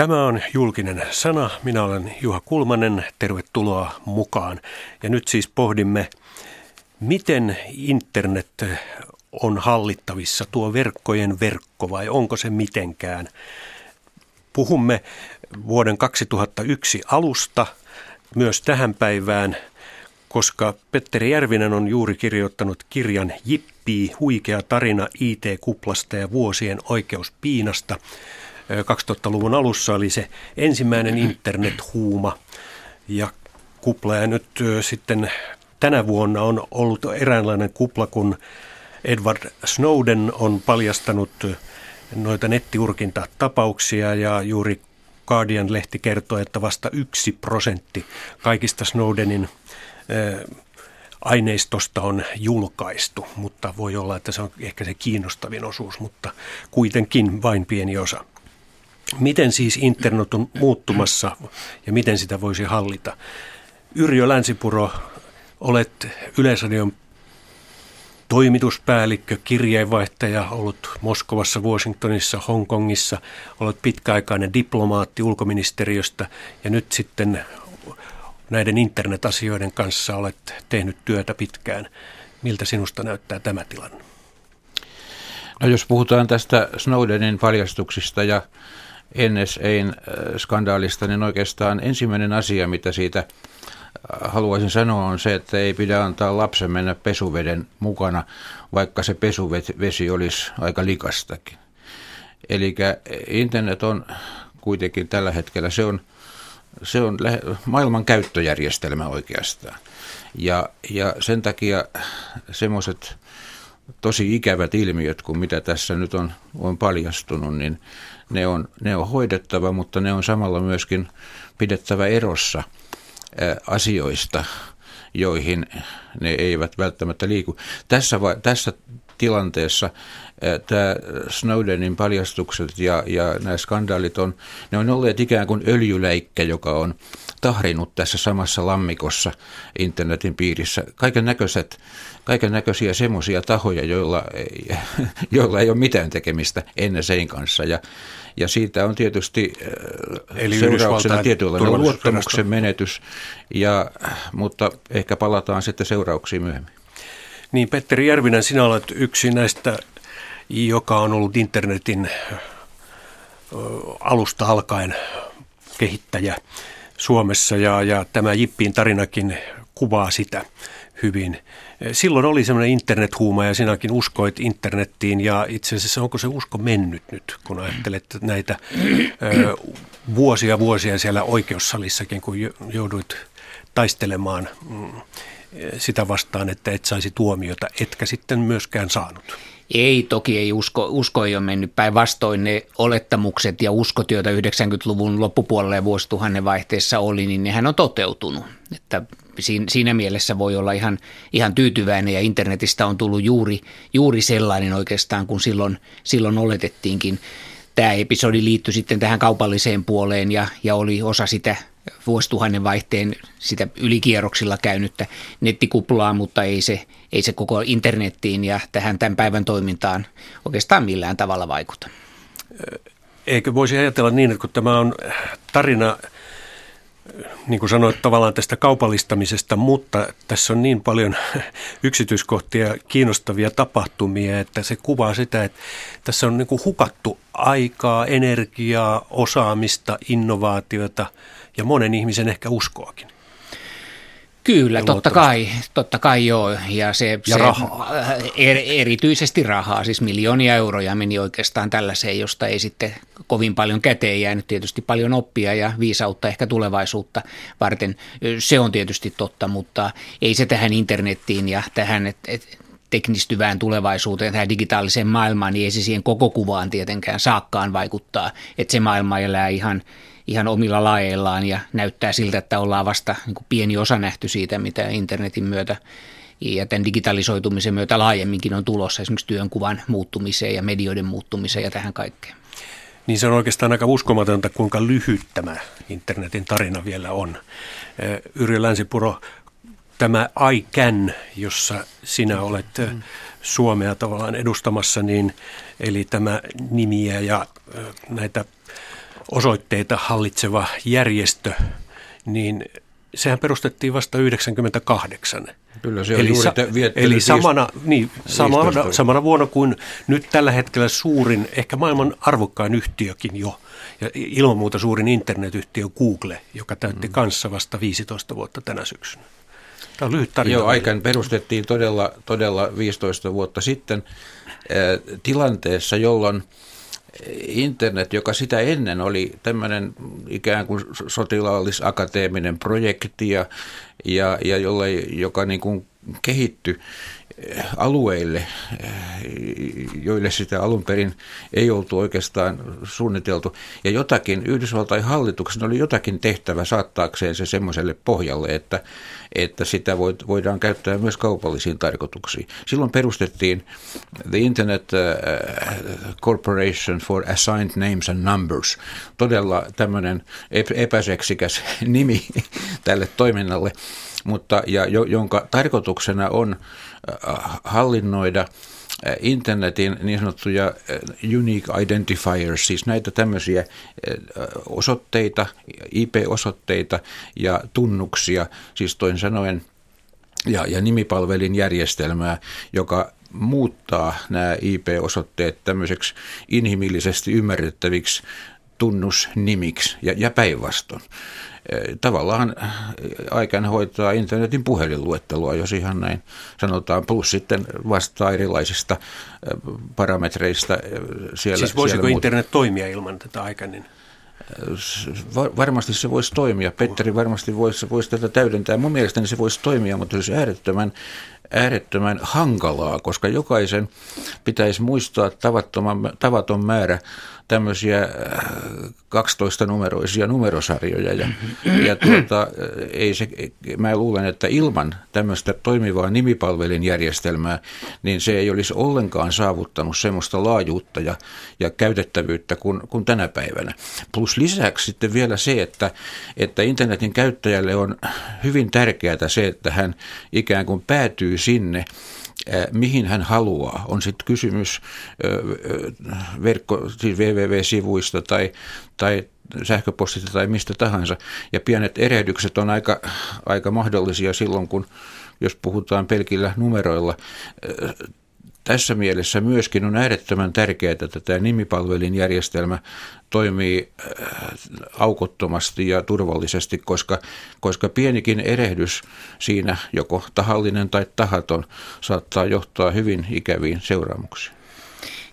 Tämä on julkinen sana. Minä olen Juha Kulmanen. Tervetuloa mukaan. Ja nyt siis pohdimme, miten internet on hallittavissa, tuo verkkojen verkko vai onko se mitenkään. Puhumme vuoden 2001 alusta myös tähän päivään, koska Petteri Järvinen on juuri kirjoittanut kirjan Jippii, huikea tarina IT-kuplasta ja vuosien oikeuspiinasta – 2000-luvun alussa oli se ensimmäinen internethuuma ja kupla. Ja nyt sitten tänä vuonna on ollut eräänlainen kupla, kun Edward Snowden on paljastanut noita nettiurkintatapauksia ja juuri Guardian-lehti kertoo, että vasta yksi prosentti kaikista Snowdenin aineistosta on julkaistu, mutta voi olla, että se on ehkä se kiinnostavin osuus, mutta kuitenkin vain pieni osa. Miten siis internet on muuttumassa ja miten sitä voisi hallita? Yrjö Länsipuro, olet Yleisradion toimituspäällikkö, kirjeenvaihtaja, ollut Moskovassa, Washingtonissa, Hongkongissa, olet pitkäaikainen diplomaatti ulkoministeriöstä ja nyt sitten näiden internetasioiden kanssa olet tehnyt työtä pitkään. Miltä sinusta näyttää tämä tilanne? No jos puhutaan tästä Snowdenin paljastuksista ja NSAn äh, niin oikeastaan ensimmäinen asia, mitä siitä äh, haluaisin sanoa, on se, että ei pidä antaa lapsen mennä pesuveden mukana, vaikka se pesuvesi olisi aika likastakin. Eli internet on kuitenkin tällä hetkellä, se on, se on maailman käyttöjärjestelmä oikeastaan. Ja, ja sen takia semmoiset tosi ikävät ilmiöt, kuin mitä tässä nyt on, on paljastunut, niin ne on, ne on hoidettava, mutta ne on samalla myöskin pidettävä erossa asioista, joihin ne eivät välttämättä liiku. Tässä, tässä tilanteessa tämä Snowdenin paljastukset ja, ja nämä skandaalit on, ne on olleet ikään kuin öljyläikkä, joka on tahrinut tässä samassa lammikossa internetin piirissä. Kaiken näköiset kaiken näköisiä semmoisia tahoja, joilla ei, joilla ei ole mitään tekemistä ennen sen kanssa. Ja, ja siitä on tietysti Eli seurauksena tietynlainen luottamuksen menetys, ja, mutta ehkä palataan sitten seurauksiin myöhemmin. Niin, Petteri Järvinen, sinä olet yksi näistä, joka on ollut internetin alusta alkaen kehittäjä Suomessa, ja, ja tämä Jippiin tarinakin kuvaa sitä hyvin. Silloin oli semmoinen internethuuma ja sinäkin uskoit internettiin ja itse asiassa onko se usko mennyt nyt, kun ajattelet näitä vuosia vuosia siellä oikeussalissakin, kun jouduit taistelemaan mm, sitä vastaan, että et saisi tuomiota, etkä sitten myöskään saanut. Ei, toki ei usko, usko ei ole mennyt päinvastoin ne olettamukset ja uskot, joita 90-luvun loppupuolella ja vuosituhannen vaihteessa oli, niin nehän on toteutunut. Että siinä mielessä voi olla ihan, ihan tyytyväinen ja internetistä on tullut juuri, juuri sellainen oikeastaan kuin silloin, silloin oletettiinkin. Tämä episodi liittyi sitten tähän kaupalliseen puoleen ja, ja oli osa sitä vuosituhannen vaihteen sitä ylikierroksilla käynyttä nettikuplaa, mutta ei se, ei se koko internettiin ja tähän tämän päivän toimintaan oikeastaan millään tavalla vaikuta. Eikö voisi ajatella niin, että kun tämä on tarina niin kuin sanoit, tavallaan tästä kaupallistamisesta, mutta tässä on niin paljon yksityiskohtia, kiinnostavia tapahtumia, että se kuvaa sitä, että tässä on niin kuin hukattu aikaa, energiaa, osaamista, innovaatiota ja monen ihmisen ehkä uskoakin. Kyllä, totta kai, totta kai joo. Ja, se, ja se rahaa. Er, erityisesti rahaa, siis miljoonia euroja meni oikeastaan tällaiseen, josta ei sitten kovin paljon käteen jäänyt tietysti paljon oppia ja viisautta ehkä tulevaisuutta varten. Se on tietysti totta, mutta ei se tähän internettiin ja tähän, et, et, teknistyvään tulevaisuuteen, tähän digitaaliseen maailmaan, niin ei se siihen koko kuvaan tietenkään saakkaan vaikuttaa. Että se maailma elää ihan ihan omilla laeillaan ja näyttää siltä, että ollaan vasta niin kuin pieni osa nähty siitä, mitä internetin myötä ja tämän digitalisoitumisen myötä laajemminkin on tulossa esimerkiksi työnkuvan muuttumiseen ja medioiden muuttumiseen ja tähän kaikkeen. Niin se on oikeastaan aika uskomatonta, kuinka lyhyt tämä internetin tarina vielä on. Yrjö Länsipuro, tämä ICAN, jossa sinä olet Suomea tavallaan edustamassa, niin, eli tämä nimiä ja näitä osoitteita hallitseva järjestö, niin sehän perustettiin vasta 98. Kyllä se on eli juuri sa- Eli samana, niin, samana, samana vuonna kuin nyt tällä hetkellä suurin, ehkä maailman arvokkain yhtiökin jo, ja ilman muuta suurin internetyhtiö Google, joka täytti mm. kanssa vasta 15 vuotta tänä syksynä. Tämä on lyhyt tarina. Joo, aikaan perustettiin todella, todella 15 vuotta sitten äh, tilanteessa, jolloin internet, joka sitä ennen oli tämmöinen ikään kuin sotilaallis-akateeminen projekti ja, ja, ja jolle, joka niin kuin kehittyi alueille, joille sitä alun perin ei oltu oikeastaan suunniteltu. Ja jotakin, Yhdysvaltain hallituksen oli jotakin tehtävä saattaakseen se semmoiselle pohjalle, että, että sitä voidaan käyttää myös kaupallisiin tarkoituksiin. Silloin perustettiin The Internet äh, Corporation for Assigned Names and Numbers, todella tämmöinen epäseksikäs nimi tälle toiminnalle, mutta, ja jonka tarkoituksena on Äh, hallinnoida äh, internetin niin sanottuja äh, unique identifiers, siis näitä tämmöisiä osoitteita, IP-osoitteita ja tunnuksia, siis toin sanoen, ja, ja nimipalvelin järjestelmää, joka muuttaa nämä IP-osoitteet tämmöiseksi inhimillisesti ymmärrettäviksi tunnusnimiksi ja, ja päinvastoin tavallaan aikana hoitaa internetin puhelinluettelua, jos ihan näin sanotaan, plus sitten vastaa erilaisista parametreista. Siellä, siis voisiko siellä internet muut... toimia ilman tätä aikainen? varmasti se voisi toimia. Petteri varmasti voisi, voisi tätä täydentää. Mun mielestäni se voisi toimia, mutta se olisi äärettömän, äärettömän hankalaa, koska jokaisen pitäisi muistaa tavattoman, tavaton määrä tämmöisiä 12-numeroisia äh, numerosarjoja. Ja, ja tuota, äh, ei se, mä luulen, että ilman tämmöistä toimivaa nimipalvelinjärjestelmää, niin se ei olisi ollenkaan saavuttanut semmoista laajuutta ja, ja käytettävyyttä kuin, kuin tänä päivänä. Plus lisäksi sitten vielä se, että, että internetin käyttäjälle on hyvin tärkeää se, että hän ikään kuin päätyy sinne, mihin hän haluaa. On sitten kysymys verkko, siis www-sivuista tai, tai sähköpostista tai mistä tahansa. Ja pienet erehdykset on aika, aika mahdollisia silloin, kun jos puhutaan pelkillä numeroilla tässä mielessä myöskin on äärettömän tärkeää, että tämä nimipalvelin järjestelmä toimii äh, aukottomasti ja turvallisesti, koska, koska pienikin erehdys siinä, joko tahallinen tai tahaton, saattaa johtaa hyvin ikäviin seuraamuksiin.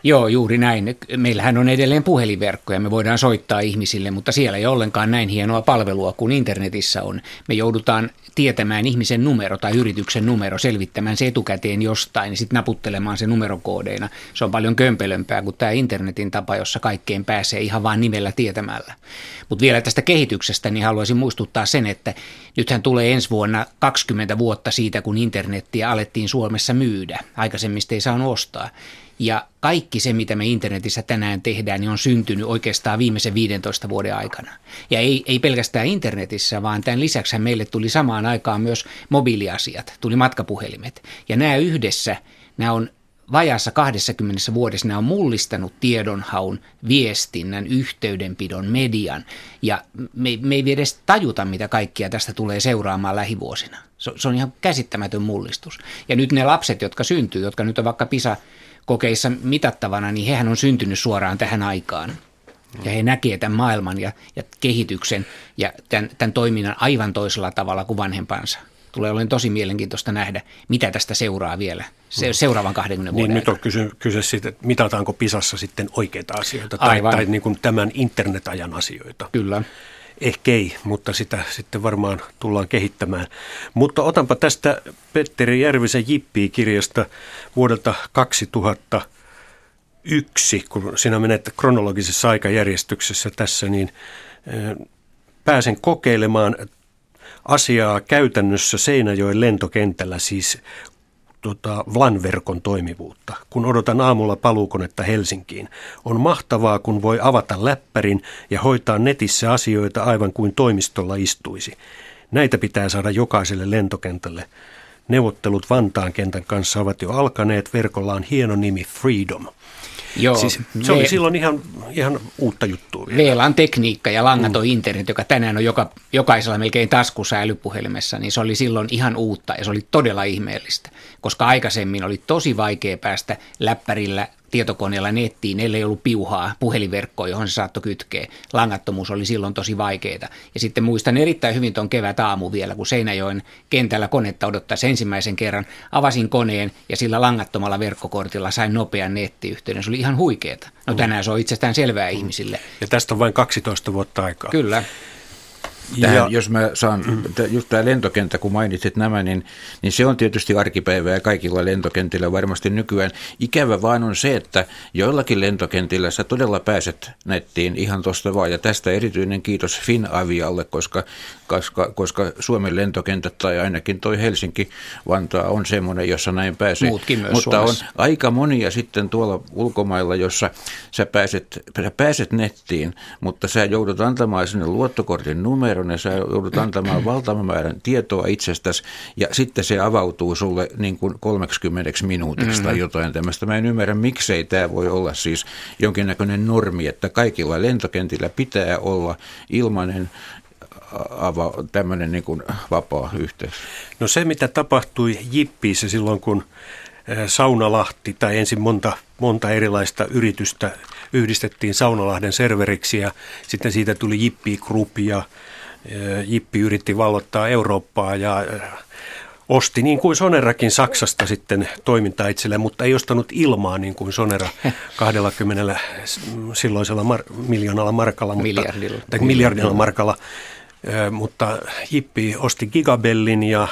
Joo, juuri näin. Meillähän on edelleen puhelinverkkoja, me voidaan soittaa ihmisille, mutta siellä ei ollenkaan näin hienoa palvelua kuin internetissä on. Me joudutaan tietämään ihmisen numero tai yrityksen numero, selvittämään se etukäteen jostain ja sitten naputtelemaan se numerokoodeina. Se on paljon kömpelömpää kuin tämä internetin tapa, jossa kaikkeen pääsee ihan vain nimellä tietämällä. Mutta vielä tästä kehityksestä, niin haluaisin muistuttaa sen, että nythän tulee ensi vuonna 20 vuotta siitä, kun internettiä alettiin Suomessa myydä. Aikaisemmin ei saanut ostaa. Ja kaikki se, mitä me internetissä tänään tehdään, niin on syntynyt oikeastaan viimeisen 15 vuoden aikana. Ja ei, ei pelkästään internetissä, vaan tämän lisäksi meille tuli samaan aikaan myös mobiiliasiat, tuli matkapuhelimet. Ja nämä yhdessä, nämä on vajassa 20 vuodessa nämä on mullistanut tiedonhaun, viestinnän, yhteydenpidon, median. Ja me, me ei edes tajuta, mitä kaikkia tästä tulee seuraamaan lähivuosina. Se, se on ihan käsittämätön mullistus. Ja nyt ne lapset, jotka syntyy, jotka nyt on vaikka PISA kokeissa mitattavana, niin hehän on syntynyt suoraan tähän aikaan. Ja he näkevät tämän maailman ja, ja kehityksen ja tämän, tämän toiminnan aivan toisella tavalla kuin vanhempansa. Tulee olemaan tosi mielenkiintoista nähdä, mitä tästä seuraa vielä se, mm. seuraavan 20 vuoden Niin nyt on kyse, kyse siitä, että mitataanko PISassa sitten oikeita asioita tai, tai niin kuin tämän internetajan asioita. Kyllä. Ehkä ei, mutta sitä sitten varmaan tullaan kehittämään. Mutta otanpa tästä Petteri Järvisen Jippi-kirjasta vuodelta 2001, kun sinä menet kronologisessa aikajärjestyksessä tässä, niin pääsen kokeilemaan asiaa käytännössä Seinäjoen lentokentällä, siis tota, VLAN-verkon toimivuutta, kun odotan aamulla paluukonetta Helsinkiin. On mahtavaa, kun voi avata läppärin ja hoitaa netissä asioita aivan kuin toimistolla istuisi. Näitä pitää saada jokaiselle lentokentälle. Neuvottelut Vantaan kentän kanssa ovat jo alkaneet. Verkolla on hieno nimi Freedom. Joo, siis se oli silloin ihan, ihan uutta juttua. VLAN tekniikka ja langaton mm. internet, joka tänään on joka, jokaisella melkein taskussa älypuhelimessa, niin se oli silloin ihan uutta ja se oli todella ihmeellistä, koska aikaisemmin oli tosi vaikea päästä läppärillä tietokoneella nettiin, ellei ollut piuhaa puhelinverkkoa, johon se saattoi kytkeä. Langattomuus oli silloin tosi vaikeaa. Ja sitten muistan erittäin hyvin tuon kevät aamu vielä, kun Seinäjoen kentällä konetta odottaisi ensimmäisen kerran. Avasin koneen ja sillä langattomalla verkkokortilla sain nopean nettiyhteyden. Se oli ihan huikeeta. No mm. tänään se on itsestään selvää mm. ihmisille. Ja tästä on vain 12 vuotta aikaa. Kyllä. Tähän, ja, jos mä saan, mm. just tämä lentokenttä, kun mainitsit nämä, niin, niin se on tietysti arkipäivää kaikilla lentokentillä varmasti nykyään. Ikävä vaan on se, että joillakin lentokentillä sä todella pääset nettiin ihan tuosta vaan. Ja tästä erityinen kiitos Finavialle, koska, koska, koska Suomen lentokentät tai ainakin toi Helsinki-Vantaa on semmoinen, jossa näin pääsee. Muutkin myös Mutta Suomessa. on aika monia sitten tuolla ulkomailla, jossa sä pääset, sä pääset nettiin, mutta sä joudut antamaan sinne luottokortin numero numeron ja sä joudut antamaan valtavan määrän tietoa itsestäsi ja sitten se avautuu sulle niin kuin 30 minuutiksi mm-hmm. tai jotain tämmöistä. Mä en ymmärrä, miksei tämä voi olla siis jonkinnäköinen normi, että kaikilla lentokentillä pitää olla ilmainen ava, tämmöinen niin kuin vapaa yhteys. No se, mitä tapahtui Jippiissä silloin, kun Saunalahti tai ensin monta, monta erilaista yritystä yhdistettiin Saunalahden serveriksi ja sitten siitä tuli Jippi Group ja Jippi yritti vallottaa Eurooppaa ja osti niin kuin Sonerakin Saksasta sitten toimintaa itselleen, mutta ei ostanut ilmaa niin kuin Sonera 20 silloisella mar- miljoonalla markalla. Mutta, miljardilla. Tai miljardilla markalla, mutta Jippi osti Gigabellin ja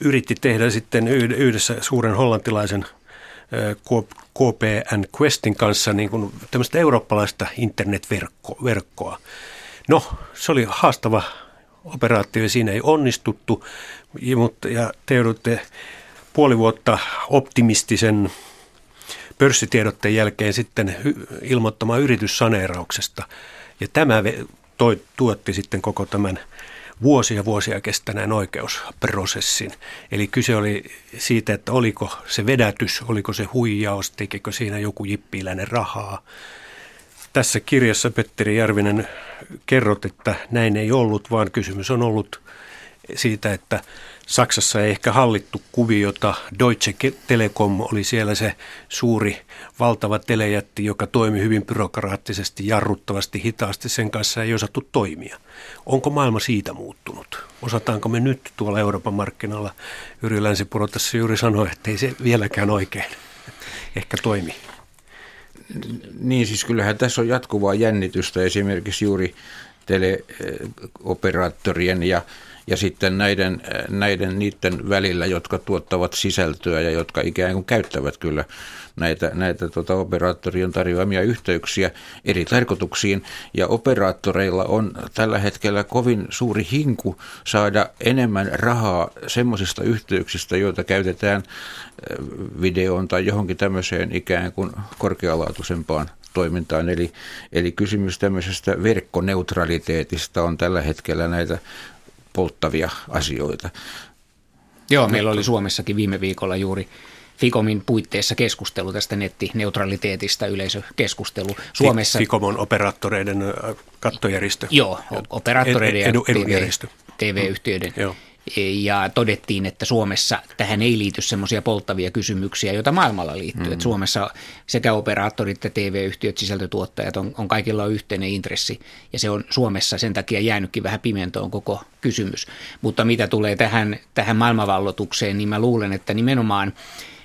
yritti tehdä sitten yhdessä suuren hollantilaisen KPN Questin kanssa niin kuin tämmöistä eurooppalaista internetverkkoa. No, se oli haastava operaatio ja siinä ei onnistuttu, mutta ja te joudutte puoli vuotta optimistisen pörssitiedotteen jälkeen sitten ilmoittamaan yrityssaneerauksesta. Ja tämä toi, tuotti sitten koko tämän vuosia vuosia kestäneen oikeusprosessin. Eli kyse oli siitä, että oliko se vedätys, oliko se huijaus, tekikö siinä joku jippiiläinen rahaa tässä kirjassa Petteri Järvinen kerrot, että näin ei ollut, vaan kysymys on ollut siitä, että Saksassa ei ehkä hallittu kuviota. Deutsche Telekom oli siellä se suuri, valtava telejätti, joka toimi hyvin byrokraattisesti, jarruttavasti, hitaasti. Sen kanssa ei osattu toimia. Onko maailma siitä muuttunut? Osataanko me nyt tuolla Euroopan markkinalla? Yri Länsipuro tässä juuri sanoi, että ei se vieläkään oikein ehkä toimi. Niin siis kyllähän tässä on jatkuvaa jännitystä esimerkiksi juuri teleoperaattorien ja, ja sitten näiden, näiden niiden välillä, jotka tuottavat sisältöä ja jotka ikään kuin käyttävät kyllä näitä, näitä tota, operaattorien tarjoamia yhteyksiä eri tarkoituksiin. Ja operaattoreilla on tällä hetkellä kovin suuri hinku saada enemmän rahaa semmoisista yhteyksistä, joita käytetään videoon tai johonkin tämmöiseen ikään kuin korkealaatuisempaan toimintaan. Eli, eli kysymys tämmöisestä verkkoneutraliteetista on tällä hetkellä näitä polttavia asioita. Joo, meillä oli Suomessakin viime viikolla juuri Ficomin puitteissa keskustelu tästä nettineutraliteetista, yleisökeskustelu. Suomessa, Ficom on operaattoreiden kattojärjestö. Joo, operaattoreiden edu, edujärjestö. TV-yhtiöiden. Mm, joo ja todettiin, että Suomessa tähän ei liity semmoisia polttavia kysymyksiä, joita maailmalla liittyy. Mm. Että Suomessa sekä operaattorit että TV-yhtiöt, sisältötuottajat on, on kaikilla on yhteinen intressi ja se on Suomessa sen takia jäänytkin vähän pimentoon koko kysymys. Mutta mitä tulee tähän, tähän maailmanvallotukseen, niin mä luulen, että nimenomaan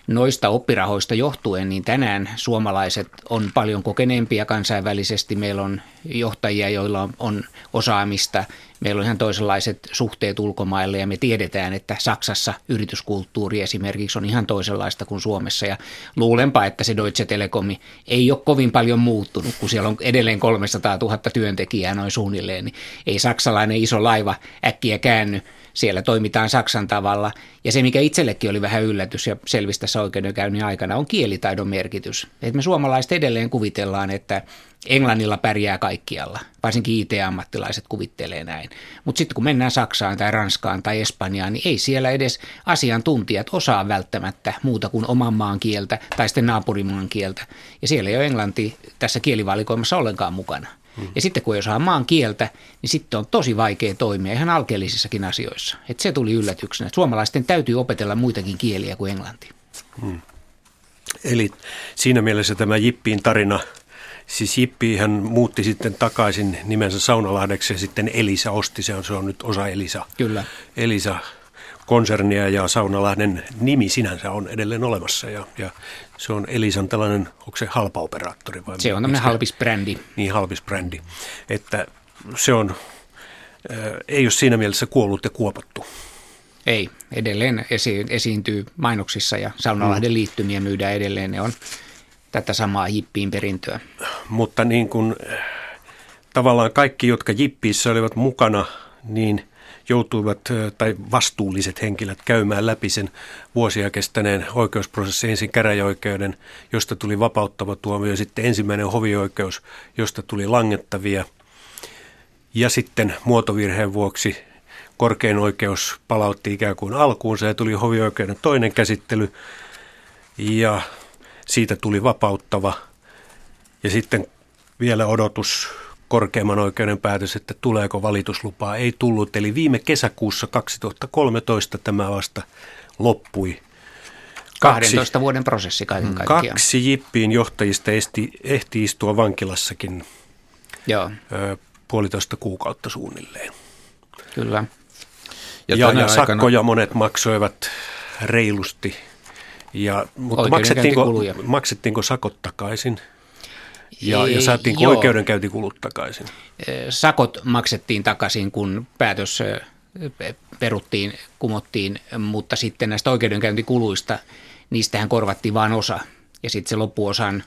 noista oppirahoista johtuen, niin tänään suomalaiset on paljon kokeneempia kansainvälisesti. Meillä on johtajia, joilla on osaamista. Meillä on ihan toisenlaiset suhteet ulkomaille ja me tiedetään, että Saksassa yrityskulttuuri esimerkiksi on ihan toisenlaista kuin Suomessa. Ja luulenpa, että se Deutsche Telekom ei ole kovin paljon muuttunut, kun siellä on edelleen 300 000 työntekijää noin suunnilleen. Niin ei saksalainen iso laiva äkkiä käänny siellä toimitaan Saksan tavalla. Ja se, mikä itsellekin oli vähän yllätys ja selvisi tässä oikeudenkäynnin aikana, on kielitaidon merkitys. Et me suomalaiset edelleen kuvitellaan, että Englannilla pärjää kaikkialla, varsinkin IT-ammattilaiset kuvittelee näin. Mutta sitten kun mennään Saksaan tai Ranskaan tai Espanjaan, niin ei siellä edes asiantuntijat osaa välttämättä muuta kuin oman maan kieltä tai sitten naapurimaan kieltä. Ja siellä ei ole englanti tässä kielivalikoimassa ollenkaan mukana. Ja sitten kun ei osaa maan kieltä, niin sitten on tosi vaikea toimia ihan alkeellisissakin asioissa. Et se tuli yllätyksenä. Suomalaisten täytyy opetella muitakin kieliä kuin englanti. Hmm. Eli siinä mielessä tämä Jippiin tarina – Siis Jippi hän muutti sitten takaisin nimensä Saunalahdeksi ja sitten Elisa osti se on, se on nyt osa Elisa. Kyllä. Elisa konsernia ja Saunalahden nimi sinänsä on edelleen olemassa ja, ja se on Elisan tällainen, onko se halpa operaattori vai? Se on tämmöinen halpis brändi. Niin, halpis brändi. Että se on, äh, ei ole siinä mielessä kuollut ja kuopattu. Ei, edelleen esi- esiintyy mainoksissa ja Saunalahden mm. liittymiä myydään edelleen. Ne on tätä samaa jippiin perintöä. Mutta niin kuin tavallaan kaikki, jotka jippiissä olivat mukana, niin joutuivat, tai vastuulliset henkilöt käymään läpi sen vuosia kestäneen oikeusprosessin ensin käräjäoikeuden, josta tuli vapauttava tuomio, sitten ensimmäinen hovioikeus, josta tuli langettavia, ja sitten muotovirheen vuoksi korkein oikeus palautti ikään kuin alkuunsa ja tuli hovioikeuden toinen käsittely, ja siitä tuli vapauttava. Ja sitten vielä odotus korkeimman oikeuden päätös, että tuleeko valituslupaa, ei tullut. Eli viime kesäkuussa 2013 tämä vasta loppui. Kaksi, 12 vuoden prosessi kaiken mm, kaikkiaan. Kaksi Jippiin johtajista ehti, ehti istua vankilassakin Joo. Ö, puolitoista kuukautta suunnilleen. Kyllä. Ja, ja, ja sakkoja monet maksoivat reilusti ja, mutta maksettiinko, maksettiinko sakot takaisin? Ja, ja saatiinko Joo. oikeudenkäyntikulut takaisin? Sakot maksettiin takaisin, kun päätös peruttiin, kumottiin, mutta sitten näistä oikeudenkäyntikuluista, niistähän korvattiin vain osa. Ja sitten se loppuosan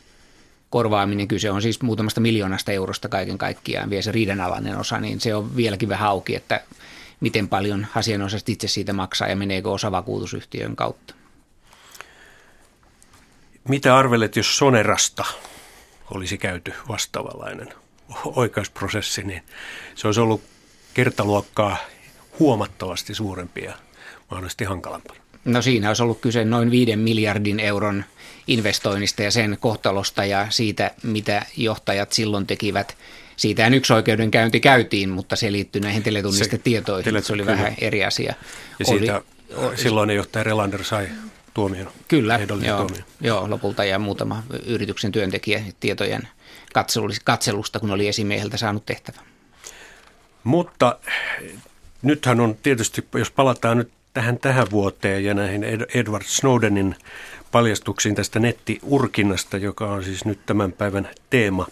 korvaaminen, kyse on siis muutamasta miljoonasta eurosta kaiken kaikkiaan, vielä se riidanalainen osa, niin se on vieläkin vähän auki, että miten paljon asianosaiset itse siitä maksaa ja meneekö osa vakuutusyhtiön kautta. Mitä arvelet, jos Sonerasta olisi käyty vastaavanlainen oikeusprosessi, niin se olisi ollut kertaluokkaa huomattavasti suurempi ja mahdollisesti hankalampaa. No siinä olisi ollut kyse noin viiden miljardin euron investoinnista ja sen kohtalosta ja siitä, mitä johtajat silloin tekivät. Siitä yksi oikeudenkäynti käytiin, mutta se liittyy näihin teletunnistetietoihin. Se, se oli kyllä. vähän eri asia. Ja siitä oli, silloinen johtaja Relander sai tuomion. Kyllä, joo, tuomion. joo, lopulta ja muutama yrityksen työntekijä tietojen katselusta, kun oli esimieheltä saanut tehtävä. Mutta nythän on tietysti, jos palataan nyt tähän tähän vuoteen ja näihin Edward Snowdenin paljastuksiin tästä nettiurkinnasta, joka on siis nyt tämän päivän teema.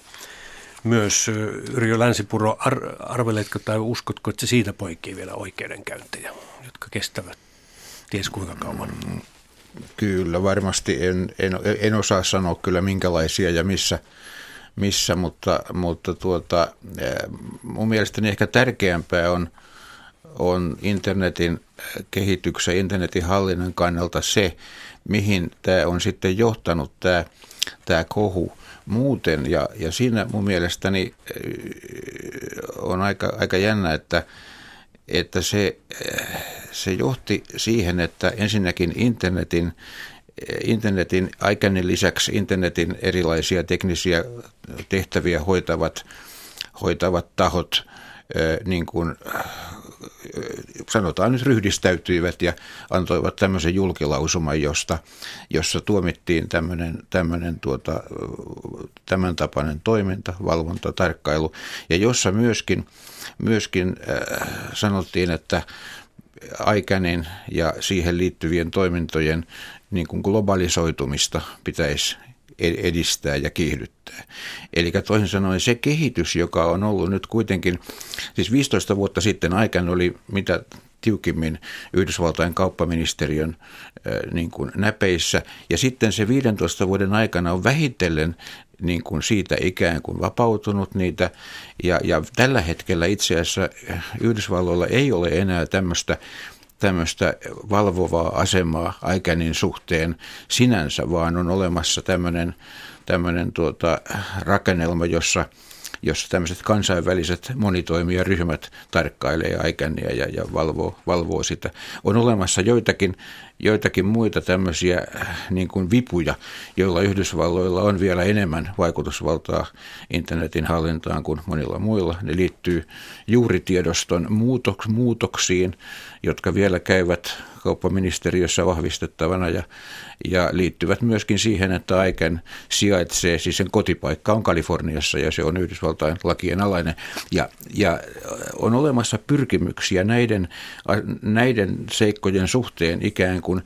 Myös Yrjö Länsipuro, ar- arveletko tai uskotko, että se siitä poikii vielä oikeudenkäyntejä, jotka kestävät ties kuinka kauan? Kyllä, varmasti en, en, en osaa sanoa kyllä minkälaisia ja missä, missä mutta, mutta tuota, mun mielestäni ehkä tärkeämpää on, on internetin kehityksen, internetin hallinnan kannalta se, mihin tämä on sitten johtanut tämä, tämä kohu muuten. Ja, ja siinä mun mielestäni on aika, aika jännä, että, että se, se johti siihen, että ensinnäkin internetin, internetin aikainen lisäksi internetin erilaisia teknisiä tehtäviä hoitavat, hoitavat tahot niin kuin, sanotaan nyt ryhdistäytyivät ja antoivat tämmöisen julkilausuman, josta, jossa tuomittiin tämmöinen, tämmöinen tuota, tämän tapainen toiminta, valvonta, tarkkailu ja jossa myöskin, myöskin äh, sanottiin, että aikainen ja siihen liittyvien toimintojen niin kuin globalisoitumista pitäisi edistää ja kiihdyttää. Eli toisin sanoen se kehitys, joka on ollut nyt kuitenkin, siis 15 vuotta sitten aikana oli mitä tiukimmin Yhdysvaltain kauppaministeriön niin kuin näpeissä. Ja sitten se 15 vuoden aikana on vähitellen niin kuin siitä ikään kuin vapautunut niitä. Ja, ja tällä hetkellä itse asiassa Yhdysvalloilla ei ole enää tämmöistä tämmöistä valvovaa asemaa aikanin suhteen sinänsä, vaan on olemassa tämmöinen, tämmöinen tuota, rakennelma, jossa jossa tämmöiset kansainväliset monitoimijaryhmät tarkkailee aikania ja, ja valvoo, valvoo sitä. On olemassa joitakin, joitakin muita tämmöisiä niin kuin vipuja, joilla Yhdysvalloilla on vielä enemmän vaikutusvaltaa internetin hallintaan kuin monilla muilla. Ne liittyy juuritiedoston muutoksiin, jotka vielä käyvät kauppaministeriössä vahvistettavana ja, ja liittyvät myöskin siihen, että Aiken sijaitsee, siis sen kotipaikka on Kaliforniassa ja se on Yhdysvaltain lakien alainen. Ja, ja on olemassa pyrkimyksiä näiden, näiden seikkojen suhteen ikään kuin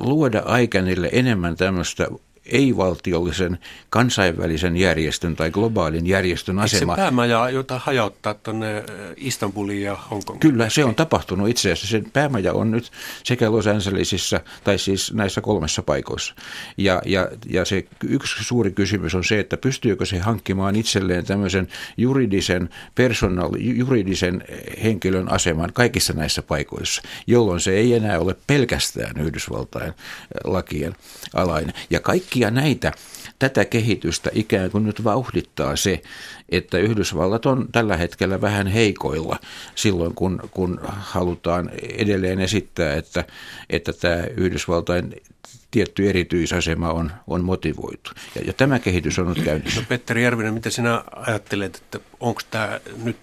luoda Aikenille enemmän tämmöistä ei-valtiollisen kansainvälisen järjestön tai globaalin järjestön asema. Eikö se päämaja, jota hajauttaa tuonne Istanbuliin ja Hongkongin? Kyllä, se on tapahtunut itse asiassa. Sen päämaja on nyt sekä Los Angelesissa, tai siis näissä kolmessa paikoissa. Ja, ja, ja se yksi suuri kysymys on se, että pystyykö se hankkimaan itselleen tämmöisen juridisen, personal, juridisen henkilön aseman kaikissa näissä paikoissa, jolloin se ei enää ole pelkästään Yhdysvaltain lakien alainen. Ja kaikki kaikkia näitä, tätä kehitystä ikään kuin nyt vauhdittaa se, että Yhdysvallat on tällä hetkellä vähän heikoilla silloin, kun, kun halutaan edelleen esittää, että, että tämä Yhdysvaltain tietty erityisasema on, on motivoitu. Ja, ja tämä kehitys on nyt käynnissä. No Petteri Järvinen, mitä sinä ajattelet, että onko tämä nyt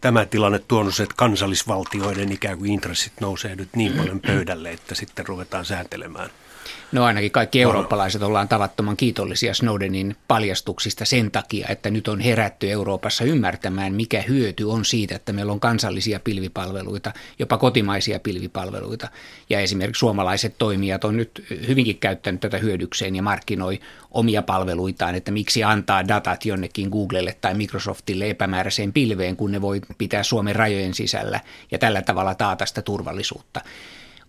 tämä tilanne tuonut että kansallisvaltioiden ikään kuin intressit nousee nyt niin paljon pöydälle, että sitten ruvetaan sääntelemään No ainakin kaikki eurooppalaiset ollaan tavattoman kiitollisia Snowdenin paljastuksista sen takia, että nyt on herätty Euroopassa ymmärtämään, mikä hyöty on siitä, että meillä on kansallisia pilvipalveluita, jopa kotimaisia pilvipalveluita. Ja esimerkiksi suomalaiset toimijat on nyt hyvinkin käyttänyt tätä hyödykseen ja markkinoi omia palveluitaan, että miksi antaa datat jonnekin Googlelle tai Microsoftille epämääräiseen pilveen, kun ne voi pitää Suomen rajojen sisällä ja tällä tavalla taata sitä turvallisuutta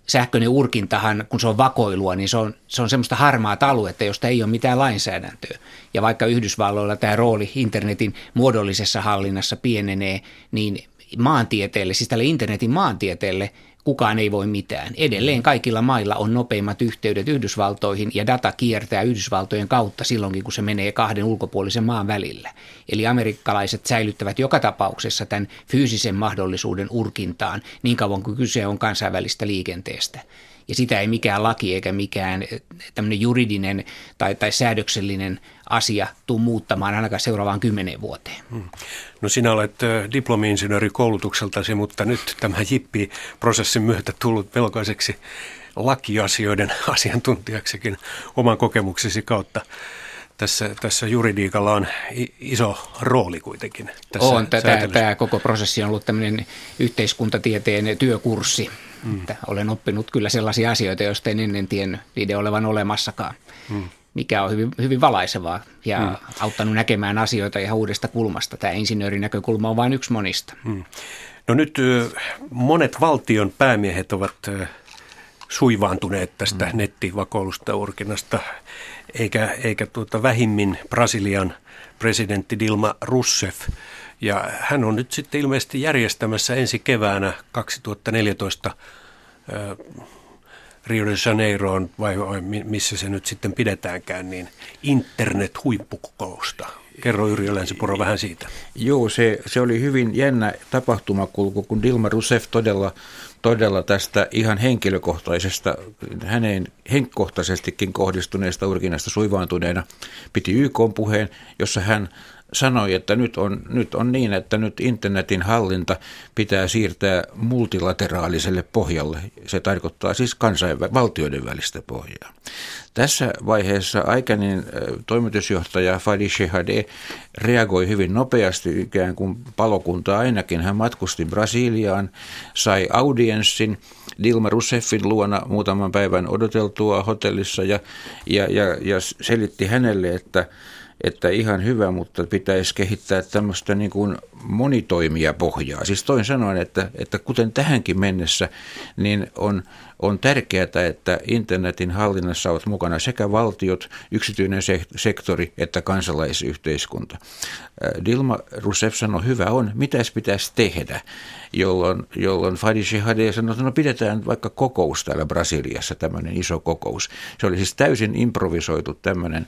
sähköinen urkintahan, kun se on vakoilua, niin se on, se on semmoista harmaa aluetta, josta ei ole mitään lainsäädäntöä. Ja vaikka Yhdysvalloilla tämä rooli internetin muodollisessa hallinnassa pienenee, niin maantieteelle, siis tälle internetin maantieteelle kukaan ei voi mitään. Edelleen kaikilla mailla on nopeimmat yhteydet Yhdysvaltoihin ja data kiertää Yhdysvaltojen kautta silloinkin, kun se menee kahden ulkopuolisen maan välillä. Eli amerikkalaiset säilyttävät joka tapauksessa tämän fyysisen mahdollisuuden urkintaan niin kauan kuin kyse on kansainvälistä liikenteestä ja sitä ei mikään laki eikä mikään eh, tämmöinen juridinen tai, tai säädöksellinen asia tule muuttamaan ainakaan seuraavaan kymmeneen vuoteen. Hmm. No sinä olet eh, diplomi-insinööri koulutukseltasi, mutta nyt tämä JIPPI-prosessin myötä tullut melkoiseksi lakiasioiden asiantuntijaksikin oman kokemuksesi kautta tässä, tässä juridiikalla on iso rooli kuitenkin. Tässä on. Tämä, tämä koko prosessi on ollut tämmöinen yhteiskuntatieteen työkurssi. Mm. Että olen oppinut kyllä sellaisia asioita, joista en ennen tiennyt niiden olevan olemassakaan. Mm. Mikä on hyvin, hyvin valaisevaa ja mm. auttanut näkemään asioita ihan uudesta kulmasta. Tämä insinöörin näkökulma on vain yksi monista. Mm. No nyt monet valtion päämiehet ovat suivaantuneet tästä mm. nettivakoilusta urkinnasta, eikä, eikä tuota vähimmin Brasilian presidentti Dilma Rousseff. Ja hän on nyt sitten ilmeisesti järjestämässä ensi keväänä 2014 Rio de Janeiroon, vai, vai missä se nyt sitten pidetäänkään, niin internet-huippukokousta. Kerro Yrjö Länsipuro vähän siitä. Joo, se, se oli hyvin jännä tapahtumakulku, kun Dilma Rousseff todella todella tästä ihan henkilökohtaisesta, häneen henkkohtaisestikin kohdistuneesta urkinnasta suivaantuneena piti YK-puheen, jossa hän sanoi, että nyt on, nyt on niin, että nyt internetin hallinta pitää siirtää multilateraaliselle pohjalle. Se tarkoittaa siis kansainvä- valtioiden välistä pohjaa. Tässä vaiheessa aikainen toimitusjohtaja Fadi Shehade reagoi hyvin nopeasti, ikään kuin palokunta ainakin. Hän matkusti Brasiliaan, sai audienssin Dilma Rousseffin luona muutaman päivän odoteltua hotellissa ja, ja, ja, ja selitti hänelle, että että ihan hyvä, mutta pitäisi kehittää tämmöistä niin kuin monitoimia pohjaa. Siis toin sanoen, että, että kuten tähänkin mennessä, niin on, on tärkeää, että internetin hallinnassa ovat mukana sekä valtiot, yksityinen sektori että kansalaisyhteiskunta. Dilma Rousseff sanoi, hyvä on, mitäs pitäisi tehdä, jolloin, jolloin Fadi Shihade sanoi, että no pidetään vaikka kokous täällä Brasiliassa, tämmöinen iso kokous. Se oli siis täysin improvisoitu tämmöinen,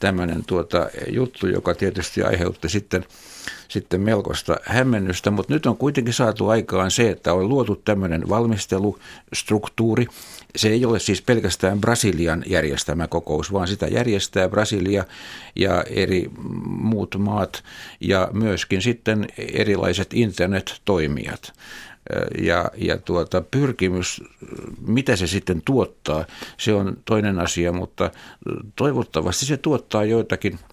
tämmöinen tuota, juttu, joka tietysti aiheutti sitten sitten melkoista hämmennystä, mutta nyt on kuitenkin saatu aikaan se, että on luotu tämmöinen valmistelustruktuuri. Se ei ole siis pelkästään Brasilian järjestämä kokous, vaan sitä järjestää Brasilia ja eri muut maat ja myöskin sitten erilaiset internet-toimijat ja, ja tuota, pyrkimys, mitä se sitten tuottaa, se on toinen asia, mutta toivottavasti se tuottaa joitakin –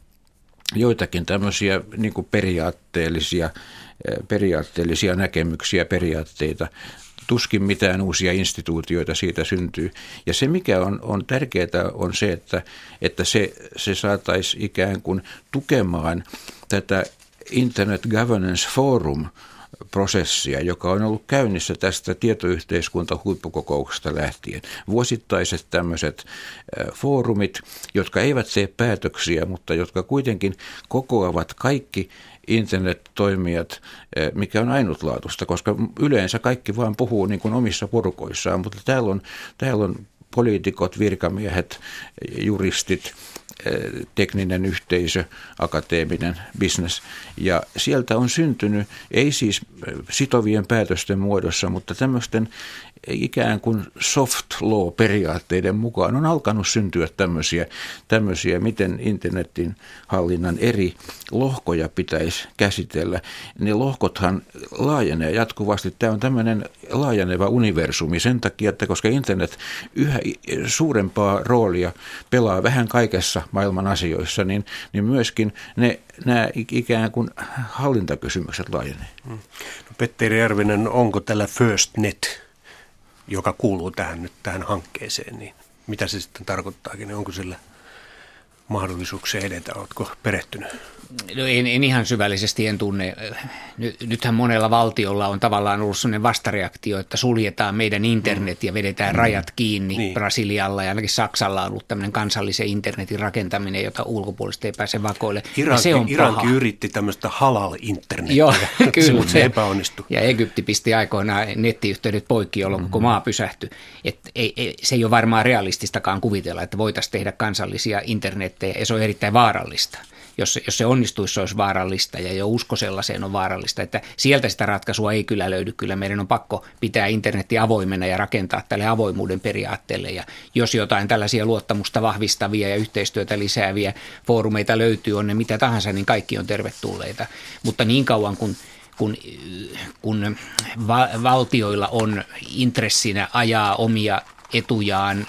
joitakin tämmöisiä niin periaatteellisia, eh, periaatteellisia näkemyksiä, periaatteita. Tuskin mitään uusia instituutioita siitä syntyy. Ja se, mikä on, on tärkeää, on se, että, että se, se saataisiin ikään kuin tukemaan tätä Internet Governance Forum – prosessia, joka on ollut käynnissä tästä tietoyhteiskunta-huippukokouksesta lähtien. Vuosittaiset tämmöiset foorumit, jotka eivät tee päätöksiä, mutta jotka kuitenkin kokoavat kaikki internet-toimijat, mikä on ainutlaatuista, koska yleensä kaikki vaan puhuu niin kuin omissa porukoissaan, mutta täällä on, täällä on poliitikot, virkamiehet, juristit, tekninen yhteisö, akateeminen bisnes. Ja sieltä on syntynyt, ei siis sitovien päätösten muodossa, mutta tämmöisten ikään kuin soft law-periaatteiden mukaan on alkanut syntyä tämmöisiä, tämmöisiä, miten internetin hallinnan eri lohkoja pitäisi käsitellä. Ne lohkothan laajenee jatkuvasti. Tämä on tämmöinen laajeneva universumi sen takia, että koska internet yhä suurempaa roolia pelaa vähän kaikessa maailman asioissa, niin, niin myöskin ne, nämä ikään kuin hallintakysymykset laajenee. No, Petteri Järvinen, onko tällä First Net joka kuuluu tähän nyt tähän hankkeeseen, niin mitä se sitten tarkoittaakin, onko sillä mahdollisuuksia edetä, oletko perehtynyt? No en, en ihan syvällisesti, en tunne. Nythän monella valtiolla on tavallaan ollut sellainen vastareaktio, että suljetaan meidän internet ja vedetään mm. rajat kiinni. Niin. Brasilialla ja ainakin Saksalla on ollut tämmöinen kansallisen internetin rakentaminen, jota ulkopuolista ei pääse vakoille. Iranki, se on Iranki paha. yritti tämmöistä halal-internetiä, Joo, kyllä. mutta se epäonnistui. Ja Egypti pisti aikoinaan nettiyhteydet poikki, jolloin mm-hmm. koko maa pysähtyi. Et ei, ei, se ei ole varmaan realististakaan kuvitella, että voitaisiin tehdä kansallisia internettejä, ja se on erittäin vaarallista jos, jos se onnistuisi, se olisi vaarallista ja jo usko sellaiseen on vaarallista, että sieltä sitä ratkaisua ei kyllä löydy. Kyllä meidän on pakko pitää internetti avoimena ja rakentaa tälle avoimuuden periaatteelle ja jos jotain tällaisia luottamusta vahvistavia ja yhteistyötä lisääviä foorumeita löytyy, on ne mitä tahansa, niin kaikki on tervetulleita. Mutta niin kauan kuin kun, kun va- valtioilla on intressinä ajaa omia etujaan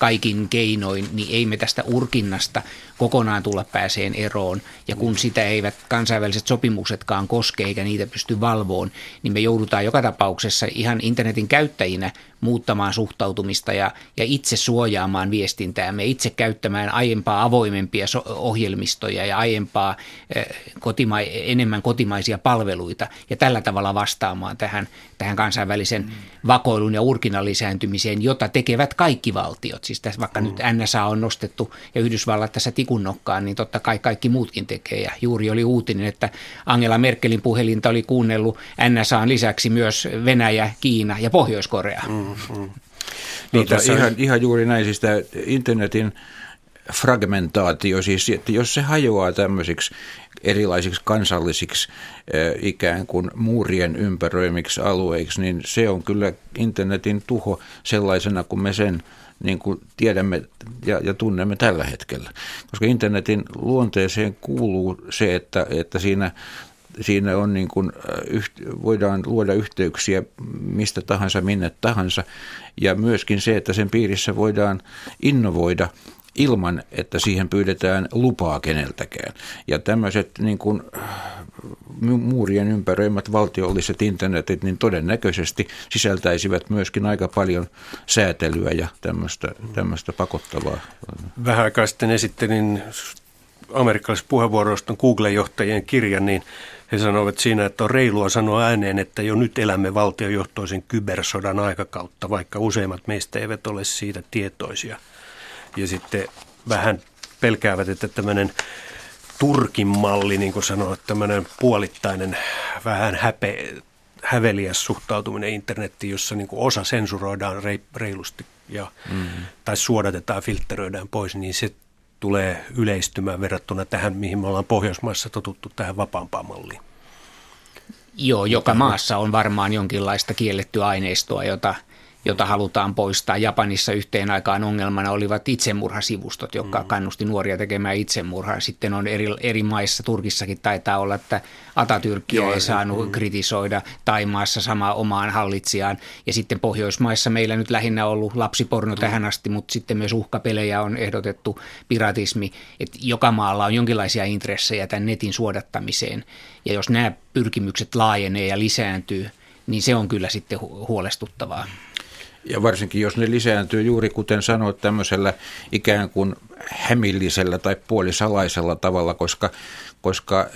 kaikin keinoin, niin ei me tästä urkinnasta kokonaan tulla pääseen eroon. Ja kun sitä eivät kansainväliset sopimuksetkaan koske eikä niitä pysty valvoon, niin me joudutaan joka tapauksessa ihan internetin käyttäjinä muuttamaan suhtautumista ja, ja itse suojaamaan viestintää. Me itse käyttämään aiempaa avoimempia so- ohjelmistoja ja aiempaa eh, kotima- enemmän kotimaisia palveluita ja tällä tavalla vastaamaan tähän, tähän kansainvälisen mm. vakoilun ja urkinnan lisääntymiseen, jota tekevät kaikki valtiot. Siis tässä vaikka mm. nyt NSA on nostettu ja Yhdysvallat tässä tikunnokkaan, niin totta kai kaikki muutkin tekee. Ja juuri oli uutinen, että Angela Merkelin puhelinta oli kuunnellut NSAn lisäksi myös Venäjä, Kiina ja Pohjois-Korea. Mm-hmm. Niin, tässä... ihan, ihan juuri näin, siis tämä internetin fragmentaatio, siis että jos se hajoaa tämmöisiksi erilaisiksi kansallisiksi ikään kuin muurien ympäröimiksi alueiksi, niin se on kyllä internetin tuho sellaisena kuin me sen niin kuin tiedämme ja, ja tunnemme tällä hetkellä. Koska internetin luonteeseen kuuluu se, että, että siinä siinä on niin kuin, voidaan luoda yhteyksiä mistä tahansa, minne tahansa. Ja myöskin se, että sen piirissä voidaan innovoida ilman, että siihen pyydetään lupaa keneltäkään. Ja tämmöiset niin kuin, muurien ympäröimät valtiolliset internetit, niin todennäköisesti sisältäisivät myöskin aika paljon säätelyä ja tämmöistä, tämmöistä pakottavaa. Vähän aikaa sitten esittelin amerikkalaisessa puheenvuoroista Google-johtajien kirjan, niin he sanovat siinä, että on reilua sanoa ääneen, että jo nyt elämme valtiojohtoisen kybersodan aikakautta, vaikka useimmat meistä eivät ole siitä tietoisia. Ja sitten vähän pelkäävät, että tämmöinen Turkin malli, niin kuin sanoa, tämmöinen puolittainen, vähän häpe, häveliäs suhtautuminen internettiin, jossa niin kuin osa sensuroidaan reilusti ja, mm. tai suodatetaan, filtteröidään pois, niin se tulee yleistymään verrattuna tähän, mihin me ollaan Pohjoismaissa totuttu tähän vapaampaan malliin. Joo, joka maassa on varmaan jonkinlaista kiellettyä aineistoa, jota jota halutaan poistaa. Japanissa yhteen aikaan ongelmana olivat itsemurhasivustot, jotka mm. kannusti nuoria tekemään itsemurhaa. Sitten on eri, eri maissa, Turkissakin taitaa olla, että Atatürkkiä Joo, ei saanut mm. kritisoida, Taimaassa sama omaan hallitsijaan. Ja sitten Pohjoismaissa meillä nyt lähinnä ollut lapsiporno mm. tähän asti, mutta sitten myös uhkapelejä on ehdotettu, piratismi. Että joka maalla on jonkinlaisia intressejä tämän netin suodattamiseen. Ja jos nämä pyrkimykset laajenee ja lisääntyy, niin se on kyllä sitten huolestuttavaa. Ja varsinkin jos ne lisääntyy juuri kuten sanoit tämmöisellä ikään kuin hämillisellä tai puolisalaisella tavalla, koska, koska